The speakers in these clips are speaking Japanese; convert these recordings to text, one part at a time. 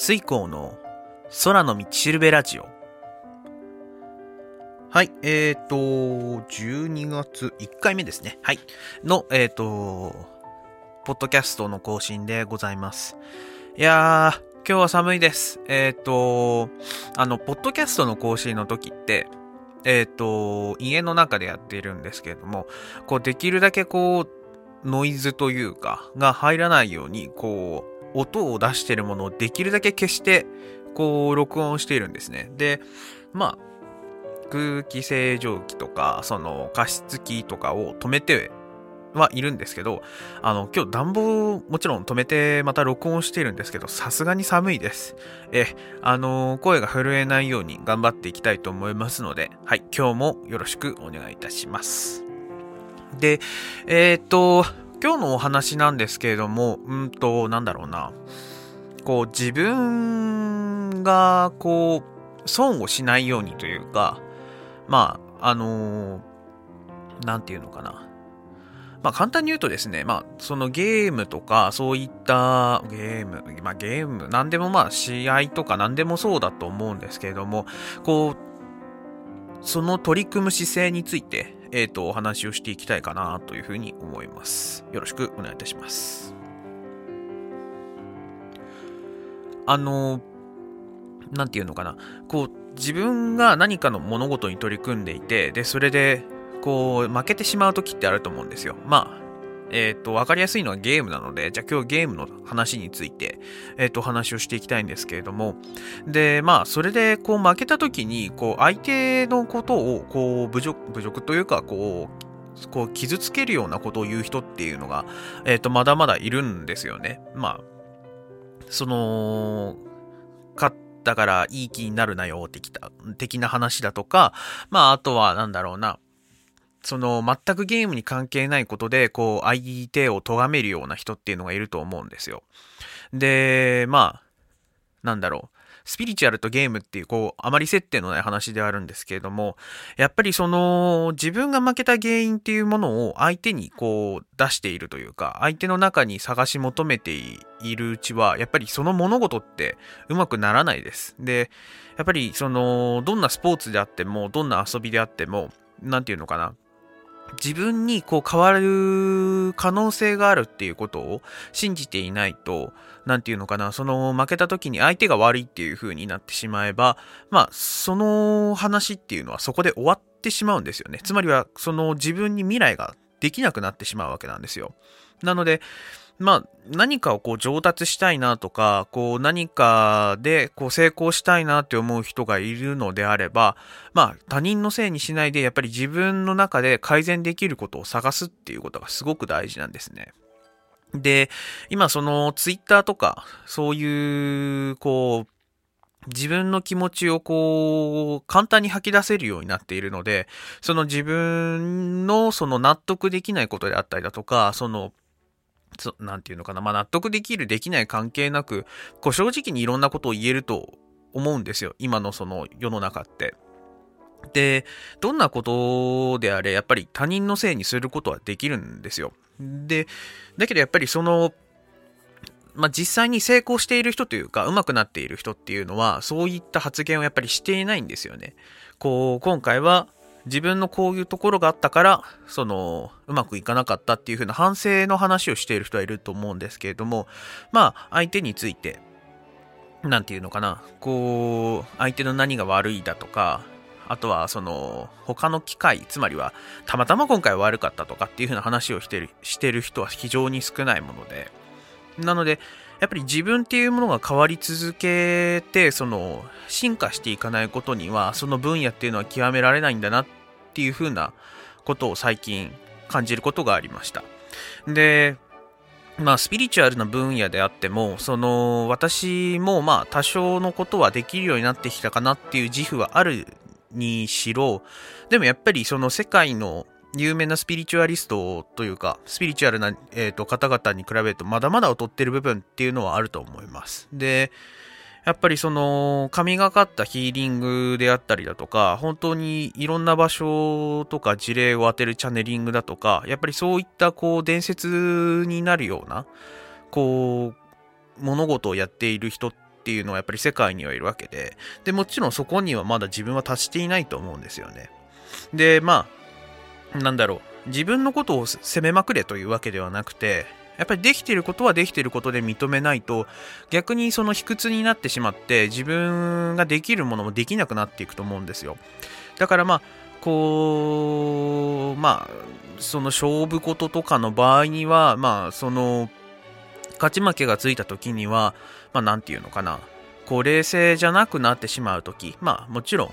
水光の空の道しるべラジオ。はい、えっ、ー、と、12月1回目ですね。はい。の、えっ、ー、と、ポッドキャストの更新でございます。いやー、今日は寒いです。えっ、ー、と、あの、ポッドキャストの更新の時って、えっ、と、家の中でやっているんですけれども、こう、できるだけこう、ノイズというか、が入らないように、こう、音を出してるものをできるだけ消して、こう、録音しているんですね。で、まあ、空気清浄機とか、その加湿器とかを止めてはいるんですけど、あの、今日暖房もちろん止めてまた録音しているんですけど、さすがに寒いです。え、あの、声が震えないように頑張っていきたいと思いますので、はい、今日もよろしくお願いいたします。で、えー、っと、今日のお話なんですけれども、うんと、なんだろうな。こう、自分が、こう、損をしないようにというか、まあ、あのー、なんていうのかな。まあ、簡単に言うとですね、まあ、そのゲームとか、そういったゲーム、まあ、ゲーム、なんでもまあ、試合とかなんでもそうだと思うんですけれども、こう、その取り組む姿勢について、えっ、ー、と、お話をしていきたいかなというふうに思います。よろしくお願いいたします。あの、なんていうのかな。こう、自分が何かの物事に取り組んでいて、で、それで、こう、負けてしまう時ってあると思うんですよ。まあ、えっ、ー、と、わかりやすいのはゲームなので、じゃあ今日ゲームの話について、えっ、ー、と、話をしていきたいんですけれども、で、まあ、それで、こう、負けた時に、こう、相手のことを、こう、侮辱、侮辱というか、こう、こう、傷つけるようなことを言う人っていうのが、えっ、ー、と、まだまだいるんですよね。まあ、その、勝ったからいい気になるなよ、的な話だとか、まあ、あとは、なんだろうな、その全くゲームに関係ないことで、こう、相手を咎めるような人っていうのがいると思うんですよ。で、まあ、なんだろう。スピリチュアルとゲームっていう、こう、あまり接点のない話ではあるんですけれども、やっぱりその、自分が負けた原因っていうものを相手にこう、出しているというか、相手の中に探し求めているうちは、やっぱりその物事ってうまくならないです。で、やっぱりその、どんなスポーツであっても、どんな遊びであっても、なんていうのかな、自分にこう変わる可能性があるっていうことを信じていないと、なんていうのかな、その負けた時に相手が悪いっていう風になってしまえば、まあ、その話っていうのはそこで終わってしまうんですよね。つまりは、その自分に未来ができなくなってしまうわけなんですよ。なので、まあ、何かをこう上達したいなとか、こう何かでこう成功したいなって思う人がいるのであれば、まあ他人のせいにしないでやっぱり自分の中で改善できることを探すっていうことがすごく大事なんですね。で、今そのツイッターとか、そういう、こう、自分の気持ちをこう、簡単に吐き出せるようになっているので、その自分のその納得できないことであったりだとか、そのそなんていうのかな、まあ、納得できる、できない関係なく、こう正直にいろんなことを言えると思うんですよ。今のその世の中って。で、どんなことであれ、やっぱり他人のせいにすることはできるんですよ。で、だけどやっぱりその、まあ、実際に成功している人というか、上手くなっている人っていうのは、そういった発言をやっぱりしていないんですよね。こう、今回は、自分のこういうところがあったから、その、うまくいかなかったっていう風な反省の話をしている人はいると思うんですけれども、まあ、相手について、なんていうのかな、こう、相手の何が悪いだとか、あとは、その、他の機会、つまりは、たまたま今回悪かったとかっていう風な話をしてる、してる人は非常に少ないもので、なので、やっぱり自分っていうものが変わり続けて、その、進化していかないことには、その分野っていうのは極められないんだなっっていう風なことを最近感じることがありました。で、まあ、スピリチュアルな分野であっても、その、私もまあ、多少のことはできるようになってきたかなっていう自負はあるにしろ、でもやっぱりその世界の有名なスピリチュアリストというか、スピリチュアルな、えーと方々に比べるとまだまだ劣ってる部分っていうのはあると思います。で、やっぱりその神がかったヒーリングであったりだとか、本当にいろんな場所とか事例を当てるチャネリングだとか、やっぱりそういったこう伝説になるような、こう、物事をやっている人っていうのはやっぱり世界にはいるわけで、で、もちろんそこにはまだ自分は達していないと思うんですよね。で、まあ、なんだろう、自分のことを責めまくれというわけではなくて、やっぱりできてることはできてることで認めないと、逆にその卑屈になってしまって、自分ができるものもできなくなっていくと思うんですよ。だからまあ、こう、まあ、その勝負事とかの場合には、まあ、その、勝ち負けがついた時には、まあ、なんていうのかな、こう、冷静じゃなくなってしまう時、まあ、もちろん、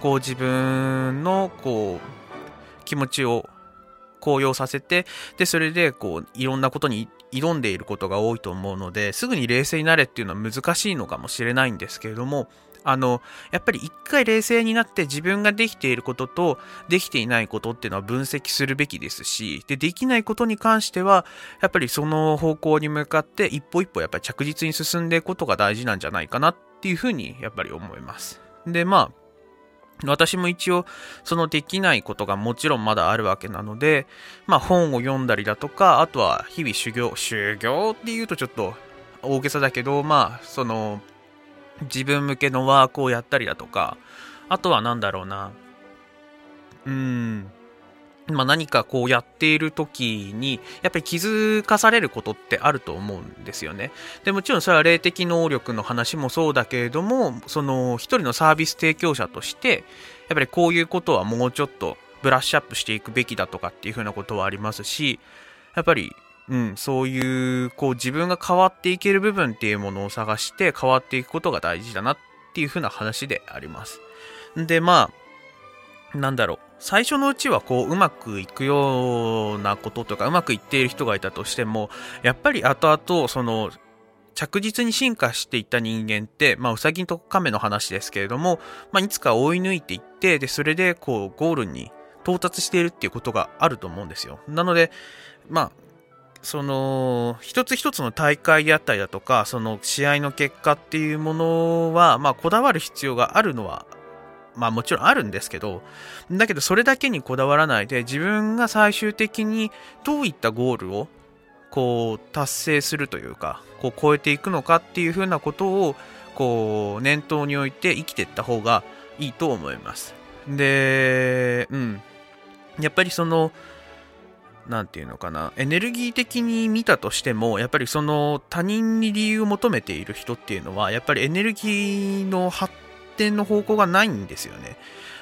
こう、自分の、こう、気持ちを高揚させて、で、それで、こう、いろんなことに挑んでいることが多いと思うので、すぐに冷静になれっていうのは難しいのかもしれないんですけれども、あの、やっぱり一回冷静になって自分ができていることとできていないことっていうのは分析するべきですし、で、できないことに関しては、やっぱりその方向に向かって一歩一歩やっぱり着実に進んでいくことが大事なんじゃないかなっていうふうにやっぱり思います。で、まあ、私も一応、そのできないことがもちろんまだあるわけなので、まあ本を読んだりだとか、あとは日々修行、修行っていうとちょっと大げさだけど、まあ、その、自分向けのワークをやったりだとか、あとは何だろうな、うーん、まあ、何かこうやっている時に、やっぱり気づかされることってあると思うんですよね。で、もちろんそれは霊的能力の話もそうだけれども、その一人のサービス提供者として、やっぱりこういうことはもうちょっとブラッシュアップしていくべきだとかっていうふうなことはありますし、やっぱりうん、そういう、こう自分が変わっていける部分っていうものを探して変わっていくことが大事だなっていう風な話であります。で、まあ、なんだろう。最初のうちはこううまくいくようなこととかうまくいっている人がいたとしても、やっぱり後々その着実に進化していった人間って、まあ、うさぎと亀の話ですけれども、まあ、いつか追い抜いていって、で、それで、こう、ゴールに到達しているっていうことがあると思うんですよ。なので、まあ、その、一つ一つの大会であったりだとか、その試合の結果っていうものは、まあ、こだわる必要があるのは、まあもちろんあるんですけど、だけどそれだけにこだわらないで、自分が最終的にどういったゴールを、こう、達成するというか、こう、超えていくのかっていうふうなことを、こう、念頭に置いて生きていった方がいいと思います。で、うん。やっぱりその、何て言うのかな、エネルギー的に見たとしても、やっぱりその他人に理由を求めている人っていうのは、やっぱりエネルギーの発展の方向がないんですよね。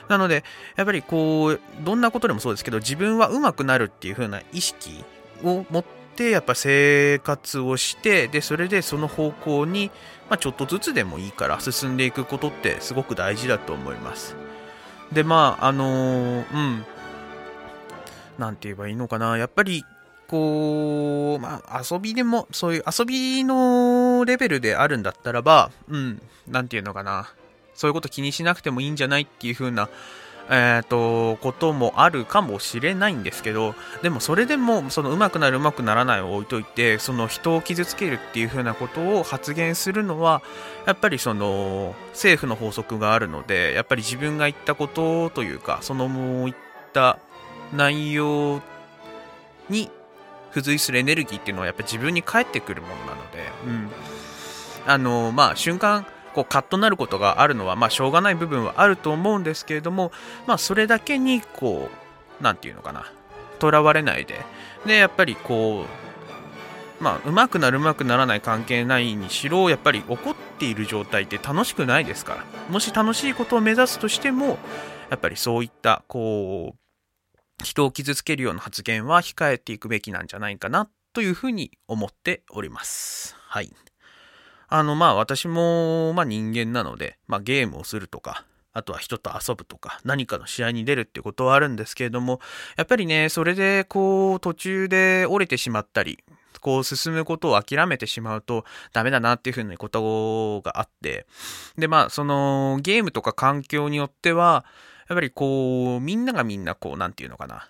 なので、やっぱりこう、どんなことでもそうですけど、自分は上手くなるっていう風な意識を持って、やっぱ生活をして、で、それでその方向に、まあ、ちょっとずつでもいいから進んでいくことってすごく大事だと思います。で、まあ、あのー、うん、なんて言えばいいのかな。やっぱり、こう、まあ、遊びでも、そういう遊びのレベルであるんだったらば、うん、なんて言うのかな。そういうこと気にしなくてもいいんじゃないっていう風な、えっ、ー、と、こともあるかもしれないんですけど、でもそれでも、その上手くなる上手くならないを置いといて、その人を傷つけるっていう風なことを発言するのは、やっぱりその、政府の法則があるので、やっぱり自分が言ったことというか、そのもう言った内容に付随するエネルギーっていうのはやっぱり自分に返ってくるものなので、うん。あの、まあ、瞬間、こう、カッとなることがあるのは、まあ、しょうがない部分はあると思うんですけれども、まあ、それだけに、こう、なんていうのかな、囚われないで、で、やっぱりこう、まあ、上手くなる上手くならない関係ないにしろ、やっぱり怒っている状態って楽しくないですから。もし楽しいことを目指すとしても、やっぱりそういった、こう、人を傷つけるような発言は控えていくべきなんじゃないかなというふうに思っております。はい。あの、まあ私も、まあ人間なので、まあゲームをするとか、あとは人と遊ぶとか、何かの試合に出るってことはあるんですけれども、やっぱりね、それでこう途中で折れてしまったり、こう進むことを諦めてしまうとダメだなっていうふうなことがあって、でまあそのゲームとか環境によっては、やっぱりこう、みんながみんなこう、なんていうのかな。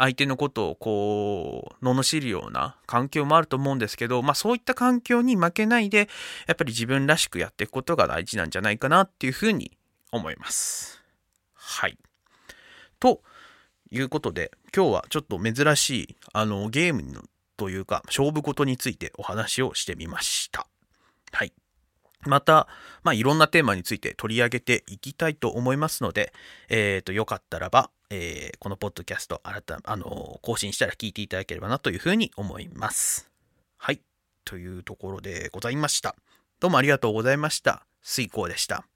相手のことをこう、罵るような環境もあると思うんですけど、まあそういった環境に負けないで、やっぱり自分らしくやっていくことが大事なんじゃないかなっていうふうに思います。はい。ということで、今日はちょっと珍しい、あの、ゲームのというか、勝負事についてお話をしてみました。はい。また、まあ、いろんなテーマについて取り上げていきたいと思いますので、えっ、ー、と、よかったらば、えー、このポッドキャスト、新た、あの、更新したら聞いていただければなというふうに思います。はい。というところでございました。どうもありがとうございました。水耕でした。